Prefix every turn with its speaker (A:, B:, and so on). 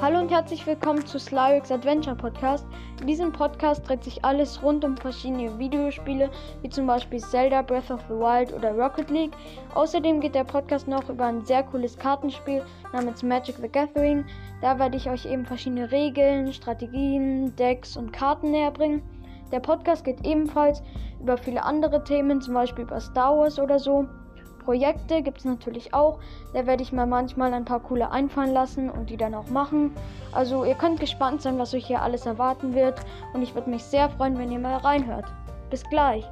A: Hallo und herzlich willkommen zu Slyrix Adventure Podcast. In diesem Podcast dreht sich alles rund um verschiedene Videospiele, wie zum Beispiel Zelda Breath of the Wild oder Rocket League. Außerdem geht der Podcast noch über ein sehr cooles Kartenspiel namens Magic the Gathering. Da werde ich euch eben verschiedene Regeln, Strategien, Decks und Karten näher bringen. Der Podcast geht ebenfalls über viele andere Themen, zum Beispiel über Star Wars oder so. Projekte gibt es natürlich auch. Da werde ich mir manchmal ein paar coole einfallen lassen und die dann auch machen. Also ihr könnt gespannt sein, was euch hier alles erwarten wird. Und ich würde mich sehr freuen, wenn ihr mal reinhört. Bis gleich.